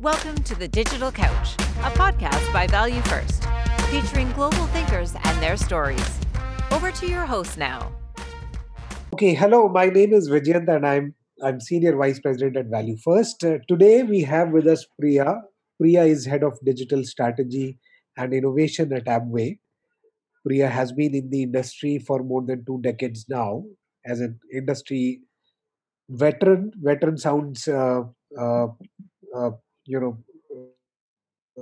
Welcome to The Digital Couch, a podcast by Value First, featuring global thinkers and their stories. Over to your host now. Okay, hello. My name is Vijayant and I'm I'm Senior Vice President at Value First. Uh, today we have with us Priya. Priya is Head of Digital Strategy and Innovation at Amway. Priya has been in the industry for more than two decades now as an industry veteran. Veteran sounds, uh, uh, uh you know,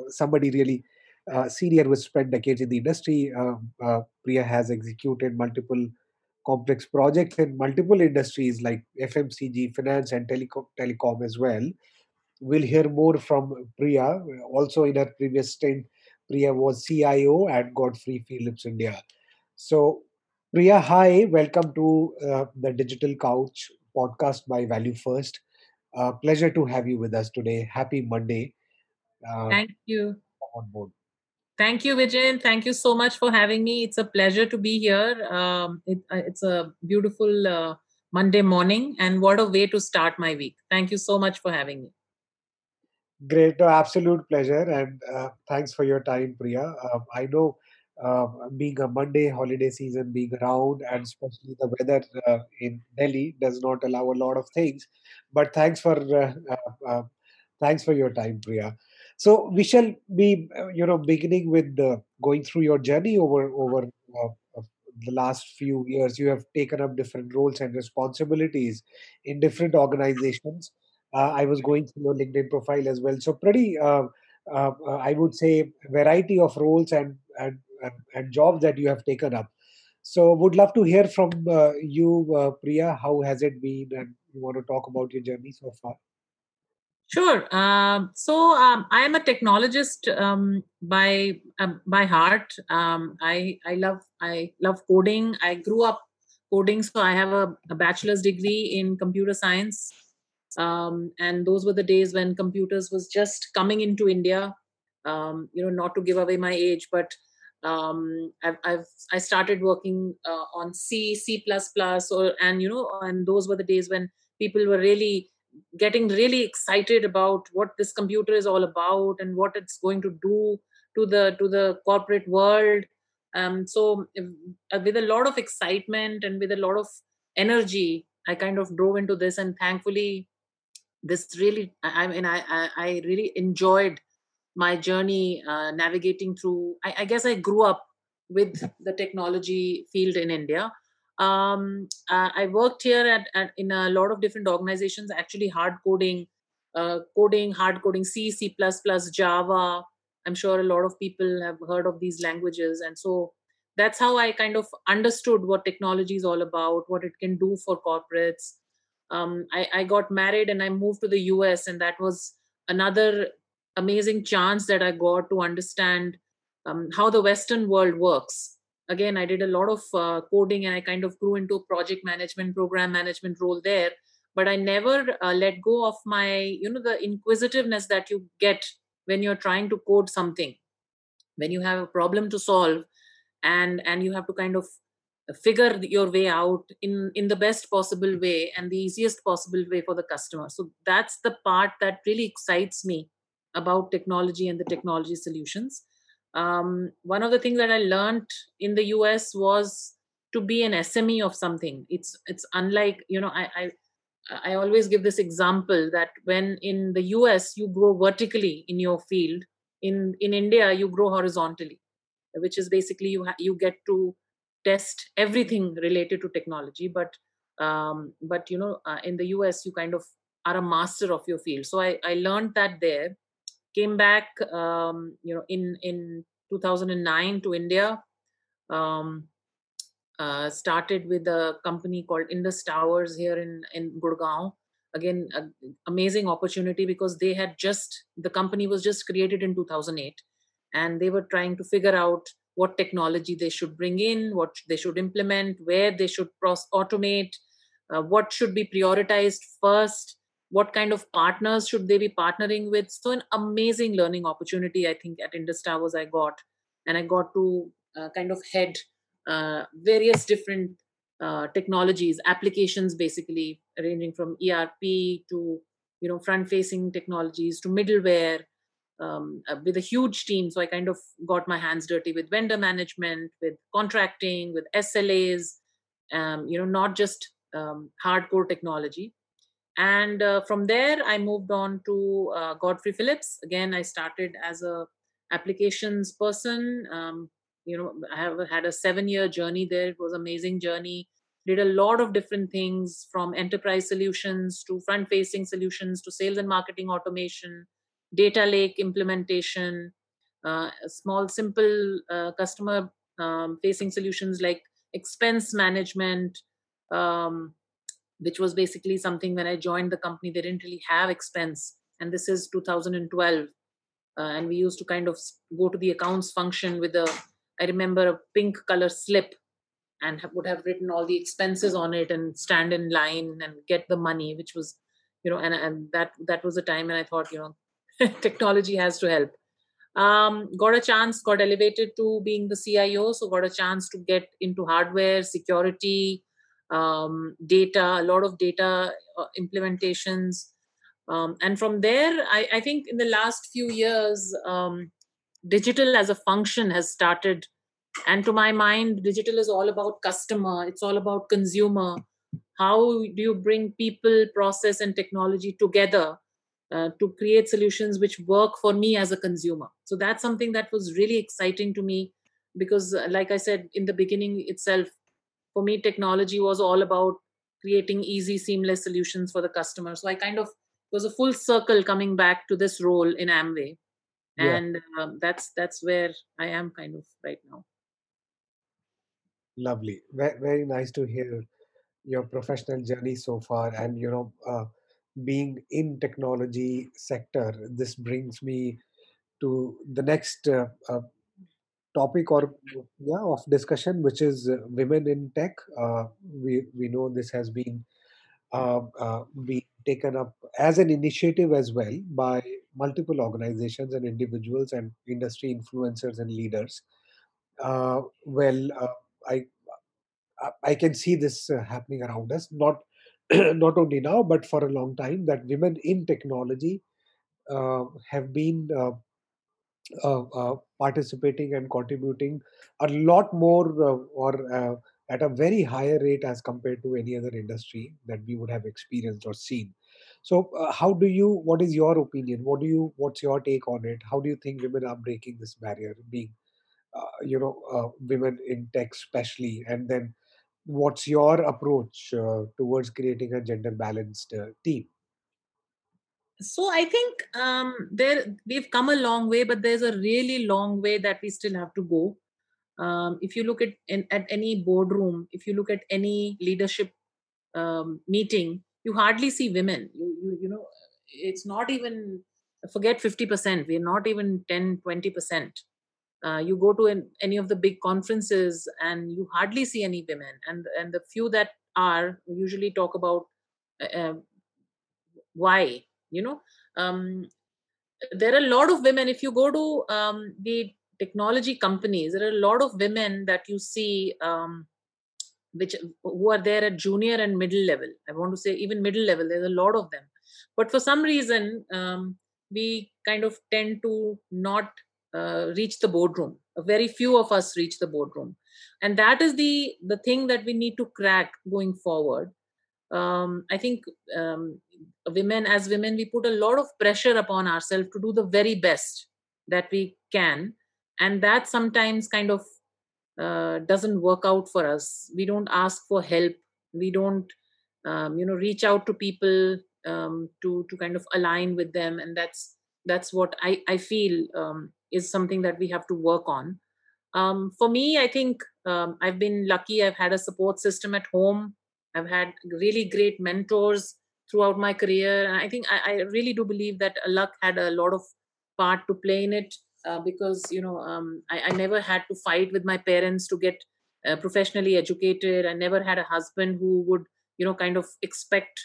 somebody really uh, senior who spent decades in the industry. Uh, Priya has executed multiple complex projects in multiple industries like FMCG, finance, and telecom, telecom as well. We'll hear more from Priya. Also, in her previous stint, Priya was CIO at Godfrey Phillips India. So, Priya, hi, welcome to uh, the Digital Couch podcast by Value First. Uh, pleasure to have you with us today. Happy Monday. Uh, Thank you. On board. Thank you, Vijay. Thank you so much for having me. It's a pleasure to be here. Um, it, uh, it's a beautiful uh, Monday morning, and what a way to start my week. Thank you so much for having me. Great, absolute pleasure, and uh, thanks for your time, Priya. Uh, I know uh, being a Monday holiday season, being around, and especially the weather uh, in Delhi does not allow a lot of things. But thanks for thanks for your time, Priya. So we shall be, uh, you know, beginning with uh, going through your journey over over uh, the last few years. You have taken up different roles and responsibilities in different organizations. Uh, I was going through your LinkedIn profile as well. So pretty, uh, uh, I would say, variety of roles and, and and jobs that you have taken up. So would love to hear from you, Priya. How has it been, and you want to talk about your journey so far? Sure. Um, so um, I am a technologist um, by um, by heart. Um, I I love I love coding. I grew up coding, so I have a, a bachelor's degree in computer science. Um, and those were the days when computers was just coming into India. you know, not to give away my age, but I've, I've I started working uh, on C, C or and you know, and those were the days when people were really getting really excited about what this computer is all about and what it's going to do to the to the corporate world. Um, so uh, with a lot of excitement and with a lot of energy i kind of drove into this and thankfully this really i mean i i, really enjoyed my journey uh, navigating through I, I guess i grew up with the technology field in india um, uh, I worked here at, at, in a lot of different organizations, actually hard coding, uh, coding, hard coding C, C++, Java. I'm sure a lot of people have heard of these languages. And so that's how I kind of understood what technology is all about, what it can do for corporates. Um, I, I got married and I moved to the US, and that was another amazing chance that I got to understand um, how the Western world works. Again i did a lot of uh, coding and i kind of grew into a project management program management role there but i never uh, let go of my you know the inquisitiveness that you get when you're trying to code something. When you have a problem to solve and and you have to kind of figure your way out in in the best possible way and the easiest possible way for the customer. So that's the part that really excites me about technology and the technology solutions um, one of the things that I learned in the US was to be an SME of something. It's it's unlike you know I, I I always give this example that when in the US you grow vertically in your field, in in India you grow horizontally, which is basically you ha- you get to test everything related to technology. But um, but you know uh, in the US you kind of are a master of your field. So I I learned that there came back um, you know in in 2009 to india um, uh, started with a company called indus towers here in in gurgaon. Again amazing opportunity because they had just the company was just created in 2008 and they were trying to figure out what technology they should bring in what they should implement where they should pros- automate uh, what should be prioritized first what kind of partners should they be partnering with? So an amazing learning opportunity i think at indus towers i got. And i got to uh, kind of head uh, various different uh, technologies applications basically ranging from erp to you know front facing technologies to middleware um, uh, with a huge team. So i kind of got my hands dirty with vendor management with contracting with slas um, you know not just um, hardcore technology and uh, from there i moved on to uh, godfrey phillips. Again i started as a applications person. Um, you know i have had a seven year journey there. It was amazing journey. Did a lot of different things from enterprise solutions to front facing solutions to sales and marketing automation data lake implementation uh, small simple uh, customer um, facing solutions like expense management um, which was basically something when i joined the company they didn't really have expense. And this is 2012 uh, and we used to kind of go to the accounts function with a i remember a pink color slip and would have written all the expenses on it and stand in line and get the money which was you know and and that that was a time when i thought you know technology has to help. Um, got a chance got elevated to being the cio so got a chance to get into hardware security um, data a lot of data uh, implementations. Um, and from there I, I, think in the last few years um, digital as a function has started. And to my mind digital is all about customer. It's all about consumer. How do you bring people process and technology together uh, to create solutions which work for me as a consumer? So that's something that was really exciting to me because uh, like i said in the beginning itself for me technology was all about creating easy seamless solutions for the customer so i kind of was a full circle coming back to this role in amway and yeah. um, that's that's where i am kind of right now Lovely. Very, very nice to hear your professional journey so far. And, you know, uh, being in technology sector, this brings me to the next uh, uh, topic or yeah of discussion, which is uh, women in tech. Uh, we we know this has been uh, uh, being taken up as an initiative as well by multiple organizations and individuals and industry influencers and leaders. Uh, well, uh, I I can see this happening around us, not not only now but for a long time. That women in technology have been participating and contributing a lot more uh, or at a very higher rate as compared to any other industry that we would have experienced or seen. So, how do you? What is your opinion? What do you? What's your take on it? How do you think women are breaking this barrier, being uh, you know uh, women in tech especially and then what's your approach uh, towards creating a gender balanced uh, team so i think um, there we've come a long way but there's a really long way that we still have to go. Um, if you look at in, at any boardroom if you look at any leadership um, meeting you hardly see women. You, you you know it's not even forget 50% we're not even 10 20% uh, you go to an, any of the big conferences and you hardly see any women. And and the few that are usually talk about uh, um, why you know um, there are a lot of women if you go to um, the technology companies there are a lot of women that you see um, which who are there at junior and middle level. I want to say even middle level there's a lot of them. But for some reason um, we kind of tend to not uh, reach the boardroom. Very few of us reach the boardroom. And that is the the thing that we need to crack going forward um, i think um, women as women we put a lot of pressure upon ourselves to do the very best that we can and that sometimes kind of uh, doesn't work out for us we don't ask for help we don't um, you know reach out to people um, to to kind of align with them and that's that's what i i feel um, is something that we have to work on. Um, for me, I think I've been lucky. I've had a support system at home. I've had really great mentors throughout my career. And I think I, I really do believe that luck had a lot of part to play in it uh, because, you know, um, I, I, never had to fight with my parents to get uh, professionally educated. I never had a husband who would, you know, kind of expect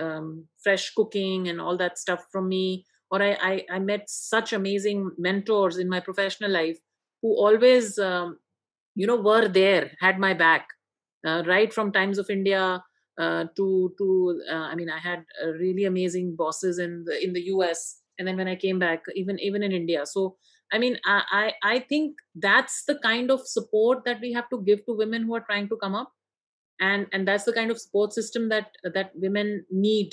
um, fresh cooking and all that stuff from me or I, I, I met such amazing mentors in my professional life who always um, you know were there had my back right from times of india uh, to to uh, i mean i had uh, really amazing bosses in the in the us and then when i came back even even in india. So i mean i i, I think that's the kind of support that we have to give to women who are trying to come up and and that's the kind of support system that that women need.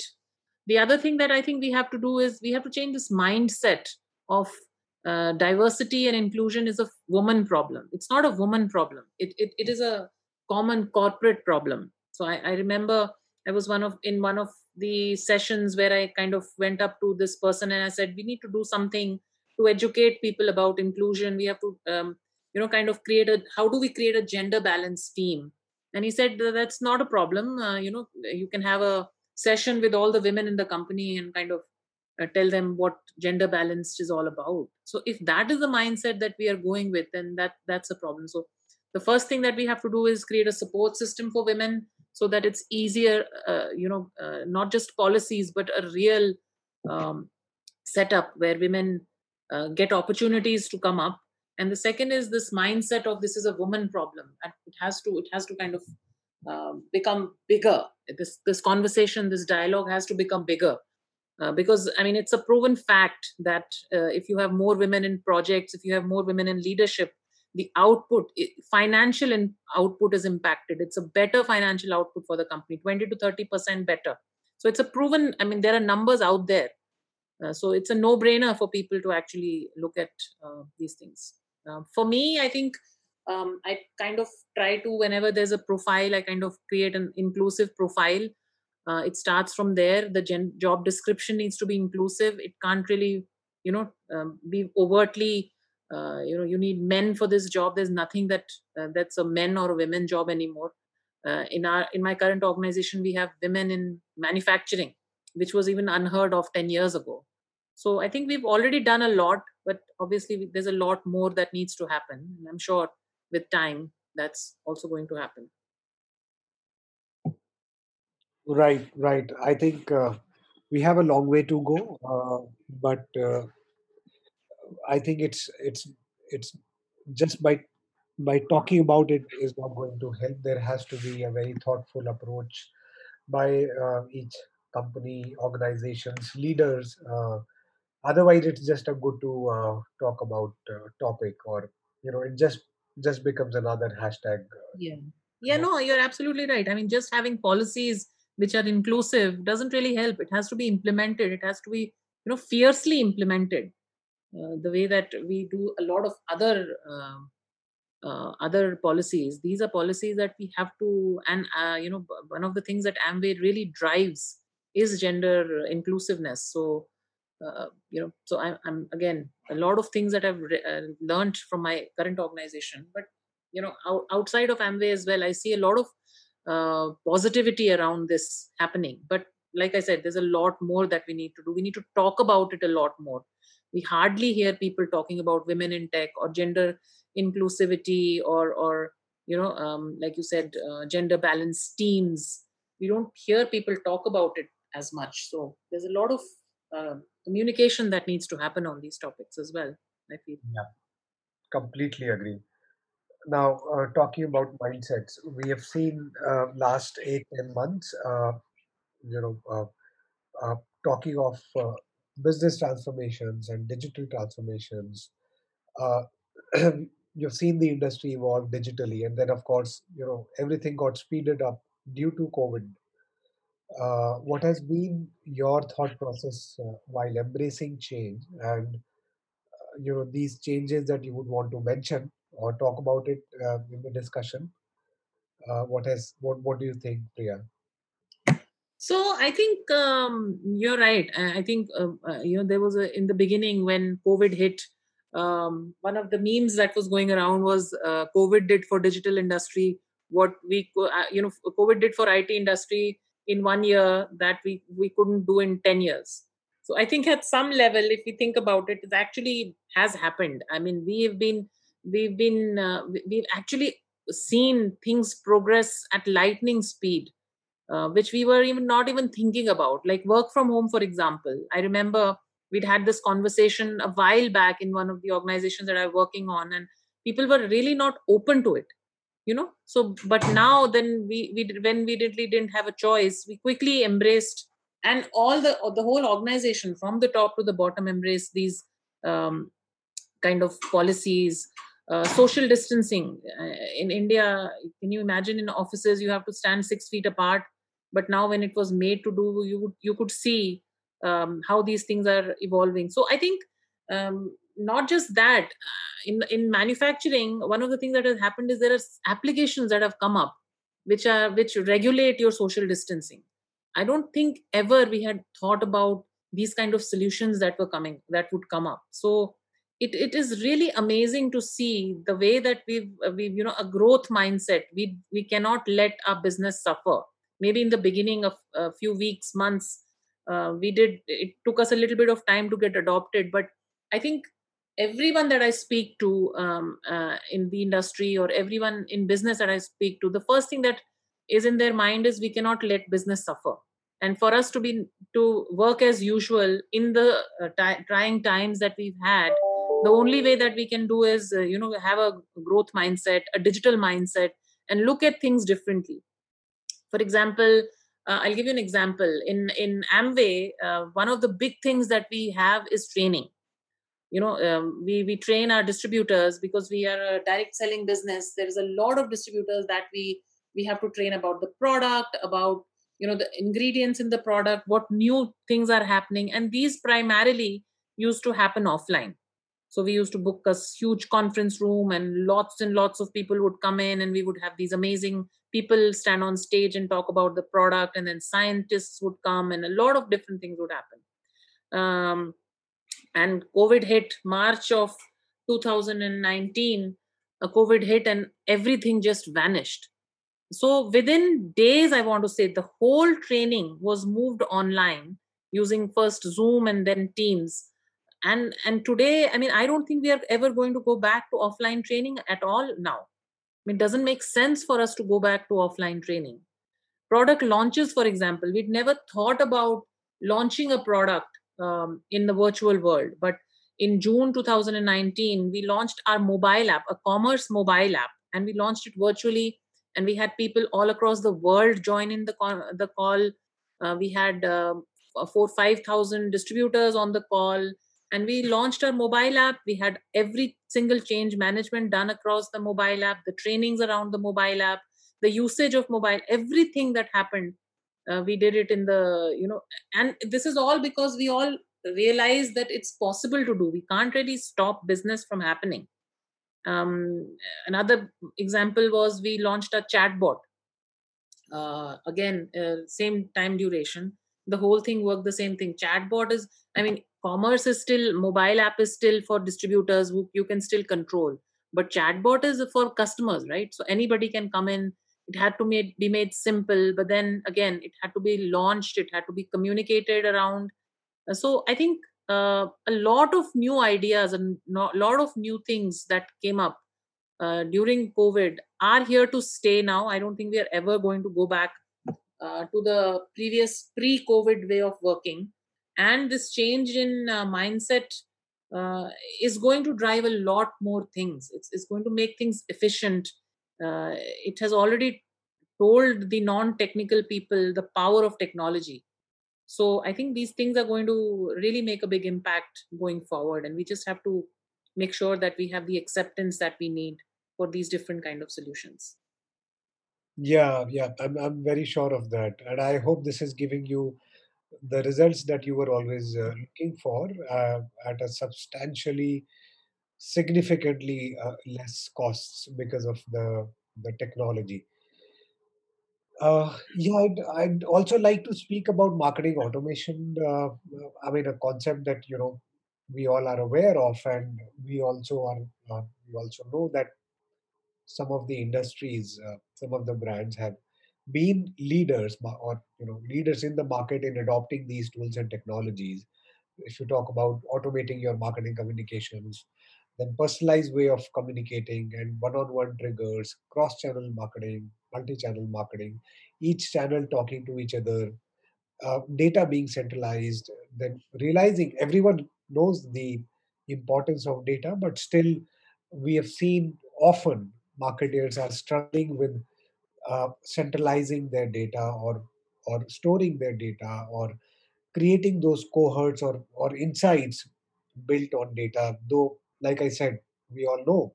The other thing that i think we have to do is we have to change this mindset of uh, diversity and inclusion is a woman problem. It's not a woman problem. It, it, it is a common corporate problem. So I, I remember i was one of in one of the sessions where i kind of went up to this person and i said we need to do something to educate people about inclusion. We have to um, you know kind of create a how do we create a gender balance team? And he said that's not a problem. Uh, you know you can have a session with all the women in the company and kind of uh, tell them what gender balanced is all about. So if that is the mindset that we are going with then that that's a problem. So the first thing that we have to do is create a support system for women so that it's easier uh, you know uh, not just policies but a real um, setup where women uh, get opportunities to come up. And the second is this mindset of this is a woman problem and it has to it has to kind of uh, become bigger. This this conversation this dialogue has to become bigger uh, because i mean it's a proven fact that uh, if you have more women in projects if you have more women in leadership the output financial in, output is impacted it's a better financial output for the company 20 to 30 percent better so it's a proven i mean there are numbers out there uh, so it's a no brainer for people to actually look at uh, these things um, for me, I think um, I kind of try to, whenever there's a profile, I kind of create an inclusive profile. Uh, it starts from there. The gen- job description needs to be inclusive. It can't really, you know, um, be overtly, uh, you know, you need men for this job. There's nothing that uh, that's a men or a women job anymore. Uh, in our in my current organization, we have women in manufacturing, which was even unheard of ten years ago. So I think we've already done a lot, but obviously there's a lot more that needs to happen. And I'm sure with time that's also going to happen. Right, right. I think uh, we have a long way to go, uh, but uh, I think it's it's it's just by by talking about it is not going to help. There has to be a very thoughtful approach by uh, each company, organizations, leaders, uh, otherwise it's just a good to uh, talk about uh, topic or you know it just just becomes another hashtag uh, yeah. yeah no you're absolutely right. I mean just having policies which are inclusive doesn't really help. It has to be implemented. It has to be you know fiercely implemented the way that we do a lot of other um, uh, other policies. These are policies that we have to and uh, you know one of the things that amway really drives is gender inclusiveness. So uh, you know so I'm, I'm again a lot of things that i've re- uh, learned from my current organization but you know out, outside of amway as well i see a lot of uh, positivity around this happening. But like i said there's a lot more that we need to do. We need to talk about it a lot more we hardly hear people talking about women in tech or gender inclusivity or or you know um, like you said uh, gender balance teams we don't hear people talk about it as much. So there's a lot of uh, communication that needs to happen on these topics as well i feel. Yeah. Completely agree. Now uh, talking about mindsets we have seen uh, last eight ten months uh, you know uh, uh, talking of uh, business transformations and digital transformations uh, you've seen the industry evolve digitally and then of course you know everything got speeded up due to covid. Uh, what has been your thought process uh, while embracing change and uh, you know these changes that you would want to mention or talk about it uh, in the discussion uh, what has what what do you think priya so i think um, you're right. I think uh, uh, you know there was a in the beginning when covid hit um, one of the memes that was going around was uh, covid did for digital industry what we uh, you know covid did for it industry in one year that we we couldn't do in 10 years. So i think at some level if we think about it it actually has happened. I mean we have been we've been uh, we've actually seen things progress at lightning speed uh, which we were even not even thinking about. Like work from home for example. I remember we'd had this conversation a while back in one of the organizations that i'm working on and people were really not open to it you know? So but now then we we when we really didn't have a choice we quickly embraced and all the the whole organization from the top to the bottom embraced these um, kind of policies uh, social distancing. Uh, in india can you imagine in offices you have to stand six feet apart but now when it was made to do you you could see um, how these things are evolving. So i think um, not just that in in manufacturing one of the things that has happened is there are applications that have come up which are which regulate your social distancing. I don't think ever we had thought about these kind of solutions that were coming that would come up. So it, it is really amazing to see the way that we've we've you know a growth mindset. We we cannot let our business suffer maybe in the beginning of a few weeks months uh, we did it took us a little bit of time to get adopted but i think everyone that i speak to um, uh, in the industry or everyone in business that i speak to the first thing that is in their mind is we cannot let business suffer. And for us to be to work as usual in the uh, t- trying times that we've had the only way that we can do is uh, you know have a growth mindset a digital mindset and look at things differently for example uh, i'll give you an example. In in amway uh, one of the big things that we have is training. You know um, we we train our distributors because we are a direct selling business. There is a lot of distributors that we we have to train about the product about you know the ingredients in the product what new things are happening. And these primarily used to happen offline so we used to book a huge conference room and lots and lots of people would come in and we would have these amazing people stand on stage and talk about the product and then scientists would come and a lot of different things would happen. Um, and covid hit march of 2019 a covid hit and everything just vanished. So within days i want to say the whole training was moved online using first zoom and then teams and and today i mean i don't think we are ever going to go back to offline training at all now I mean, it doesn't make sense for us to go back to offline training product launches for example we'd never thought about launching a product um, in the virtual world. But in June 2019, we launched our mobile app, a commerce mobile app, and we launched it virtually. And we had people all across the world join in the. The call. Uh, we had uh, four, five thousand distributors on the call, and we launched our mobile app. We had every single change management done across the mobile app, the trainings around the mobile app, the usage of mobile, everything that happened uh, we did it in the you know and this is all because we all realize that it's possible to do. We can't really stop business from happening. Um, another example was we launched a chatbot uh, again uh, same time duration the whole thing worked the same thing. Chatbot is i mean commerce is still mobile app is still for distributors who you can still control. But chatbot is for customers right? So anybody can come in. It had to made, be made simple but then again it had to be launched. It had to be communicated around. Uh, so i think uh, a lot of new ideas and a lot of new things that came up uh, during covid are here to stay now. I don't think we are ever going to go back uh, to the previous pre-covid way of working. And this change in uh, mindset uh, is going to drive a lot more things. It's, it's going to make things efficient. Uh, it has already told the non-technical people the power of technology. So i think these things are going to really make a big impact going forward. And we just have to make sure that we have the acceptance that we need for these different kind of solutions yeah yeah i'm, I'm very sure of that and i hope this is giving you the results that you were always uh, looking for uh, at a substantially significantly uh, less costs because of the the technology. Uh, yeah, I'd, I'd also like to speak about marketing automation. Uh, I mean, a concept that you know we all are aware of, and we also are. Uh, we also know that some of the industries, uh, some of the brands have been leaders or you know leaders in the market in adopting these tools and technologies. If you talk about automating your marketing communications, then personalized way of communicating and one-on-one triggers, cross-channel marketing, multi-channel marketing, each channel talking to each other, uh, data being centralized, then realizing everyone knows the importance of data, but still we have seen often marketers are struggling with uh, centralizing their data or or storing their data or creating those cohorts or or insights built on data though like i said we all know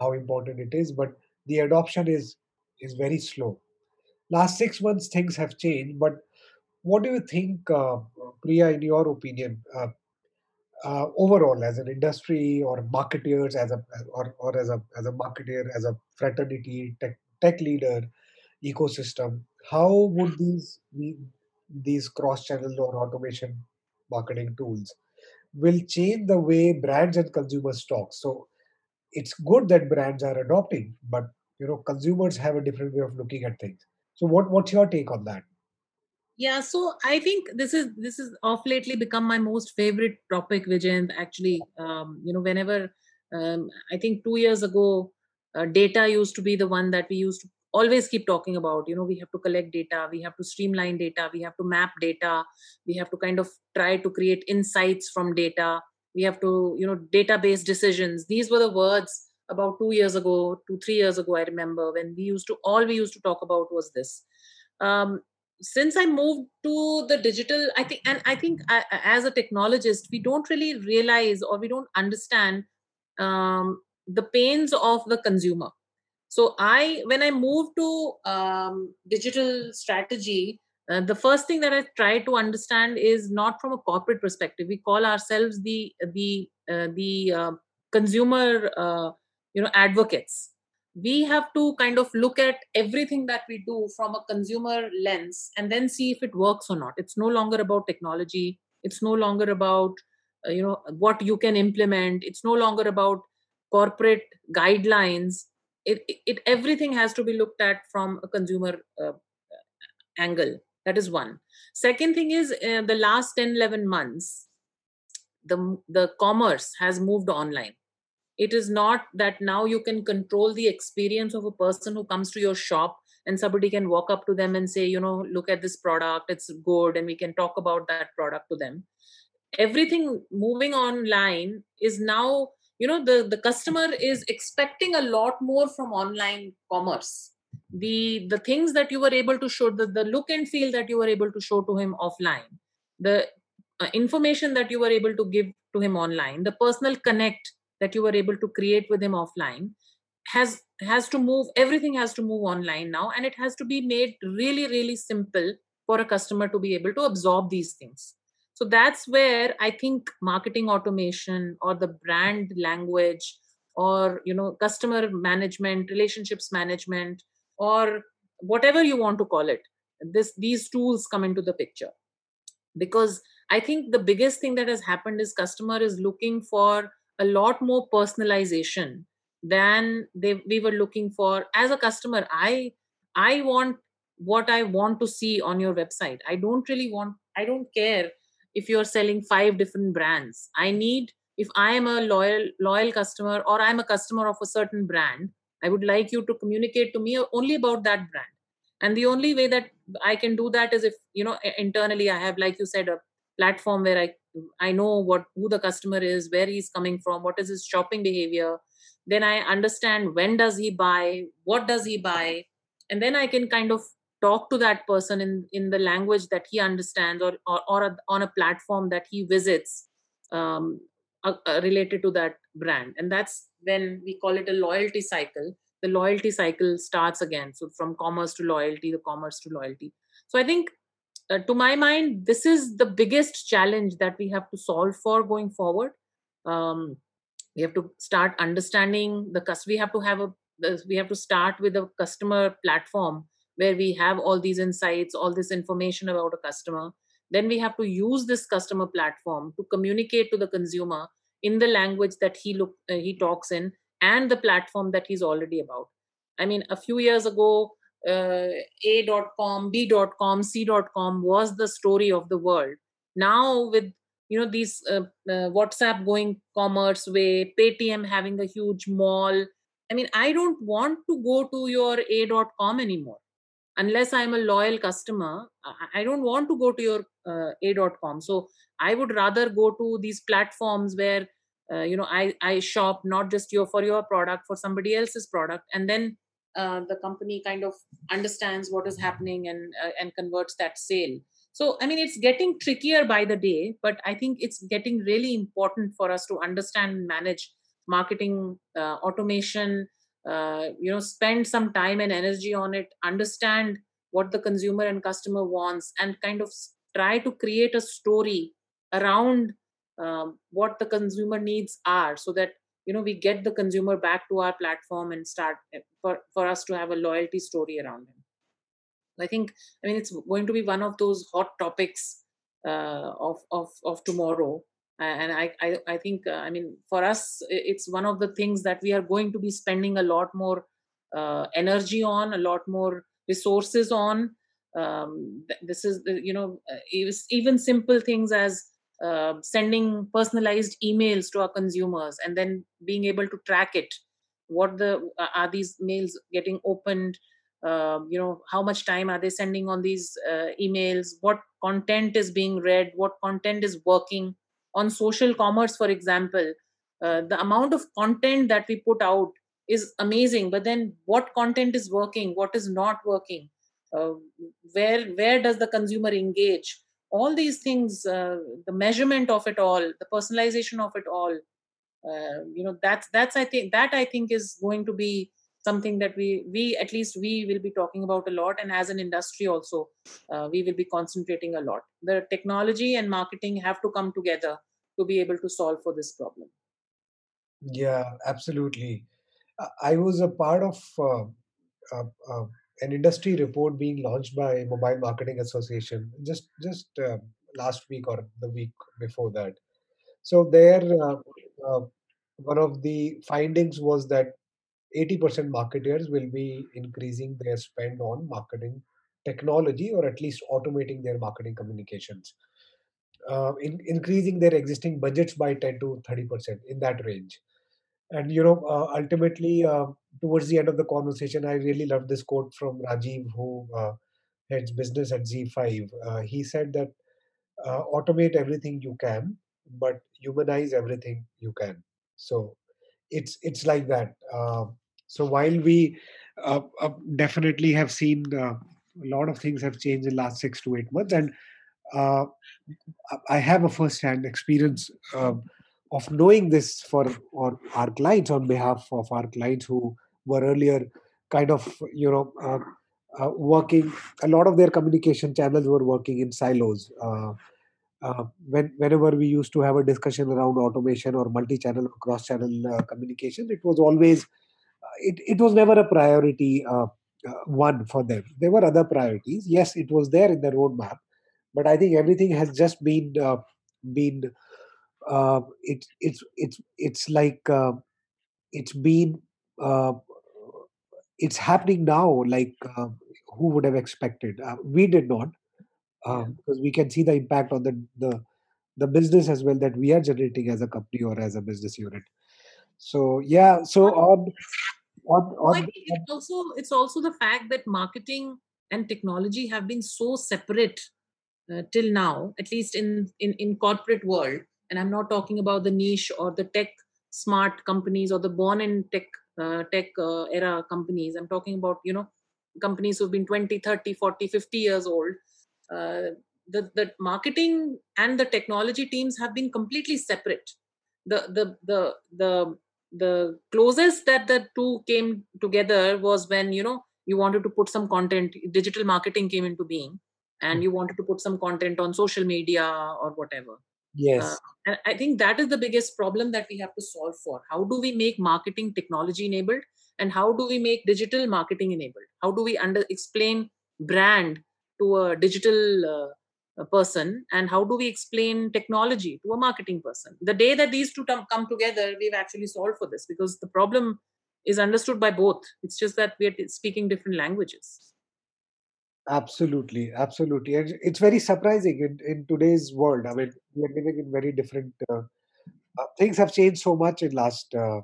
how important it is but the adoption is is very slow. Last 6 months things have changed but what do you think uh, priya in your opinion uh, uh, overall as an industry or marketeers as a or, or as a as a marketer as a fraternity tech, tech leader ecosystem how would these these cross channel or automation marketing tools will change the way brands and consumers talk? So it's good that brands are adopting but you know consumers have a different way of looking at things. So what what's your take on that yeah so i think this is this is off lately become my most favorite topic vijay actually. Um, you know whenever um, i think two years ago uh, data used to be the one that we used to always keep talking about. You know we have to collect data we have to streamline data we have to map data we have to kind of try to create insights from data we have to you know database decisions. These were the words about two years ago two three years ago i remember when we used to all we used to talk about was this. Um, since i moved to the digital i think and i think I, as a technologist we don't really realize or we don't understand um, the pains of the consumer. So i when i moved to um, digital strategy uh, the first thing that i try to understand is not from a corporate perspective. We call ourselves the the uh, the uh, consumer uh, you know advocates we have to kind of look at everything that we do from a consumer lens and then see if it works or not. It's no longer about technology. It's no longer about uh, you know what you can implement. It's no longer about corporate guidelines. It, it, it everything has to be looked at from a consumer uh, angle. That is one. Second thing is uh, the last 10 11 months the the commerce has moved online it is not that now you can control the experience of a person who comes to your shop and somebody can walk up to them and say you know look at this product. It's good and we can talk about that product to them. Everything moving online is now you know the the customer is expecting a lot more from online commerce. The the things that you were able to show the, the look and feel that you were able to show to him offline the uh, information that you were able to give to him online the personal connect that you were able to create with him offline has has to move everything has to move online now and it has to be made really really simple for a customer to be able to absorb these things. So that's where i think marketing automation or the brand language or you know customer management relationships management or whatever you want to call it this these tools come into the picture. Because i think the biggest thing that has happened is customer is looking for a lot more personalization than they we were looking for. As a customer i i want what i want to see on your website. I don't really want i don't care if you're selling five different brands. I need if i am a loyal loyal customer or i'm a customer of a certain brand i would like you to communicate to me only about that brand. And the only way that i can do that is if you know internally i have like you said a platform where i i know what who the customer is where he's coming from what is his shopping behavior. Then i understand when does he buy what does he buy and then i can kind of talk to that person in in the language that he understands or or, or a, on a platform that he visits um, related to that brand. And that's when we call it a loyalty cycle. The loyalty cycle starts again. So from commerce to loyalty the commerce to loyalty. So i think uh, to my mind, this is the biggest challenge that we have to solve for going forward. Um, we have to start understanding the customer. We have to have a we have to start with a customer platform where we have all these insights, all this information about a customer. Then we have to use this customer platform to communicate to the consumer in the language that he look uh, he talks in and the platform that he's already about. I mean, a few years ago, uh, a.com b.com c.com was the story of the world. Now with you know these uh, uh, whatsapp going commerce way paytm having a huge mall. I mean i don't want to go to your a.com anymore. Unless i'm a loyal customer i don't want to go to your uh, a.com so i would rather go to these platforms where uh, you know i i shop not just your for your product for somebody else's product and then uh, the company kind of understands what is happening and uh, and converts that sale. So i mean it's getting trickier by the day but i think it's getting really important for us to understand and manage marketing uh, automation uh, you know spend some time and energy on it understand what the consumer and customer wants and kind of try to create a story around um, what the consumer needs are so that you know we get the consumer back to our platform and start eh, for, for us to have a loyalty story around him i think i mean it's going to be one of those hot topics uh, of, of of tomorrow. And I, I, I think uh, i mean for us it's one of the things that we are going to be spending a lot more uh, energy on a lot more resources on. Um, this is the, you know uh, even simple things as uh, sending personalized emails to our consumers and then being able to track it. What the uh, are these mails getting opened? Uh, you know how much time are they sending on these uh, emails? What content is being read? What content is working? On social commerce for example uh, the amount of content that we put out is amazing but then what content is working? What is not working? Uh, where where does the consumer engage all these things uh, the measurement of it all the personalization of it all uh, you know that's that's i think that i think is going to be something that we we at least we will be talking about a lot. And as an industry also uh, we will be concentrating a lot. The technology and marketing have to come together to be able to solve for this problem. Yeah absolutely. I was a part of uh, uh, uh an industry report being launched by Mobile Marketing Association just just uh, last week or the week before that. So there, uh, uh, one of the findings was that 80% marketers will be increasing their spend on marketing technology or at least automating their marketing communications. Uh, in, increasing their existing budgets by 10 to 30% in that range and you know uh, ultimately towards the end of the conversation i really loved this quote from rajiv who uh, heads business at ZEE5 uh, he said that uh, automate everything you can but humanize everything you can. So it's it's like that. Uh, so while we definitely have seen a lot of things have changed in the last six to eight months and i have a first hand experience um, of knowing this for or our clients on behalf of our clients who were earlier kind of you know uh, uh, working a lot of their communication channels were working in silos. Uh, uh when whenever we used to have a discussion around automation or multi-channel or cross-channel uh, communication it was always uh, it, it was never a priority one for them. There were other priorities. Yes it was there in the roadmap but i think everything has just been been uh, it's it's it's it's like uh, it's been uh, it's happening now like uh, who would have expected uh, we did not um, yeah. because we can see the impact on the, the the business as well that we are generating as a company or as a business unit so yeah so on on, on, I think it's also it's also the fact that marketing and technology have been so separate uh, till now at least in in in corporate world and i'm not talking about the niche or the tech smart companies or the born in tech uh, tech uh, era companies. I'm talking about you know companies who've been 20 30 40 50 years old. Uh, the the marketing and the technology teams have been completely separate. The the the the the closest that the two came together was when you know you wanted to put some content digital marketing came into being and hmm. you wanted to put some content on social media or whatever Yes. Uh, and I think that is the biggest problem that we have to solve for. How do we make marketing technology enabled? And how do we make digital marketing enabled? How do we under explain brand to a digital uh, person? And how do we explain technology to a marketing person? The day that these two come together, we've actually solved for this because the problem is understood by both. It's just that we're speaking different languages. Absolutely, absolutely. And it's very surprising in, in today's world. I mean, we are living in very different uh, uh, things have changed so much in last uh,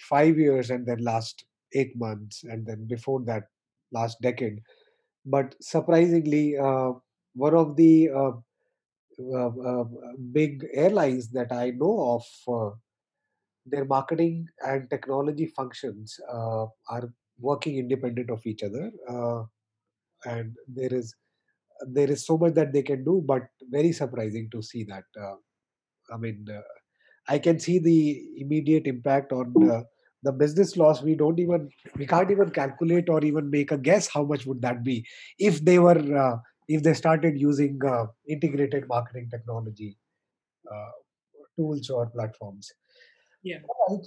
five years and then last eight months and then before that last decade. But surprisingly, uh, one of the uh, uh, uh, big airlines that I know of, uh, their marketing and technology functions uh, are working independent of each other, uh, and there is there is so much that they can do, but very surprising to see that. Uh, I mean, uh, I can see the immediate impact on uh, the business loss. We don't even we can't even calculate or even make a guess how much would that be if they were uh, if they started using uh, integrated marketing technology uh, tools or platforms. Yeah.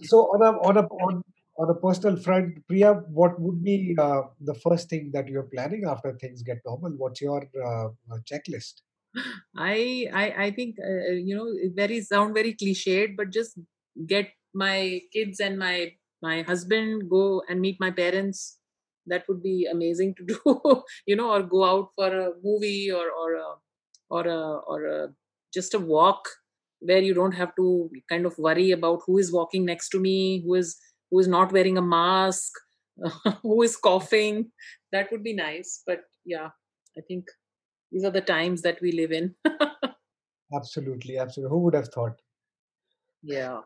So on a on a on on a personal front, Priya, what would be uh, the first thing that you're planning after things get normal? What's your uh, uh, checklist? I I I think uh, you know it very sound very cliched, but just get my kids and my my husband go and meet my parents. That would be amazing to do, you know, or go out for a movie or or a, or a, or a, just a walk where you don't have to kind of worry about who is walking next to me, who is who is not wearing a mask, who is coughing. That would be nice. But yeah, I think these are the times that we live in. Absolutely, absolutely. Who would have thought? yeah.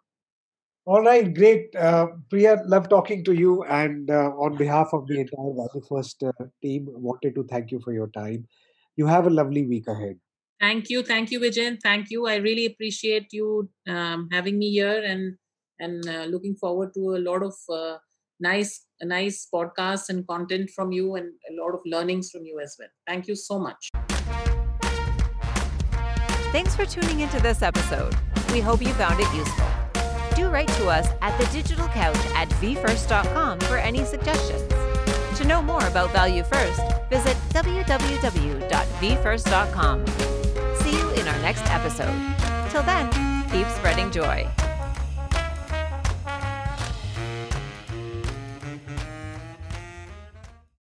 All right, great. Uh, Priya, love talking to you. And uh, on behalf of the entire Value First uh, team, wanted to thank you for your time. You have a lovely week ahead. Thank you, thank you, Vijayan. Thank you. I really appreciate you um, having me here, and and uh, looking forward to a lot of uh, nice, nice podcasts and content from you, and a lot of learnings from you as well. Thank you so much. Thanks for tuning into this episode. We hope you found it useful. Do write to us at the digital couch at vfirst.com for any suggestions. To know more about Value First, visit www.vfirst.com. See you in our next episode. Till then, keep spreading joy.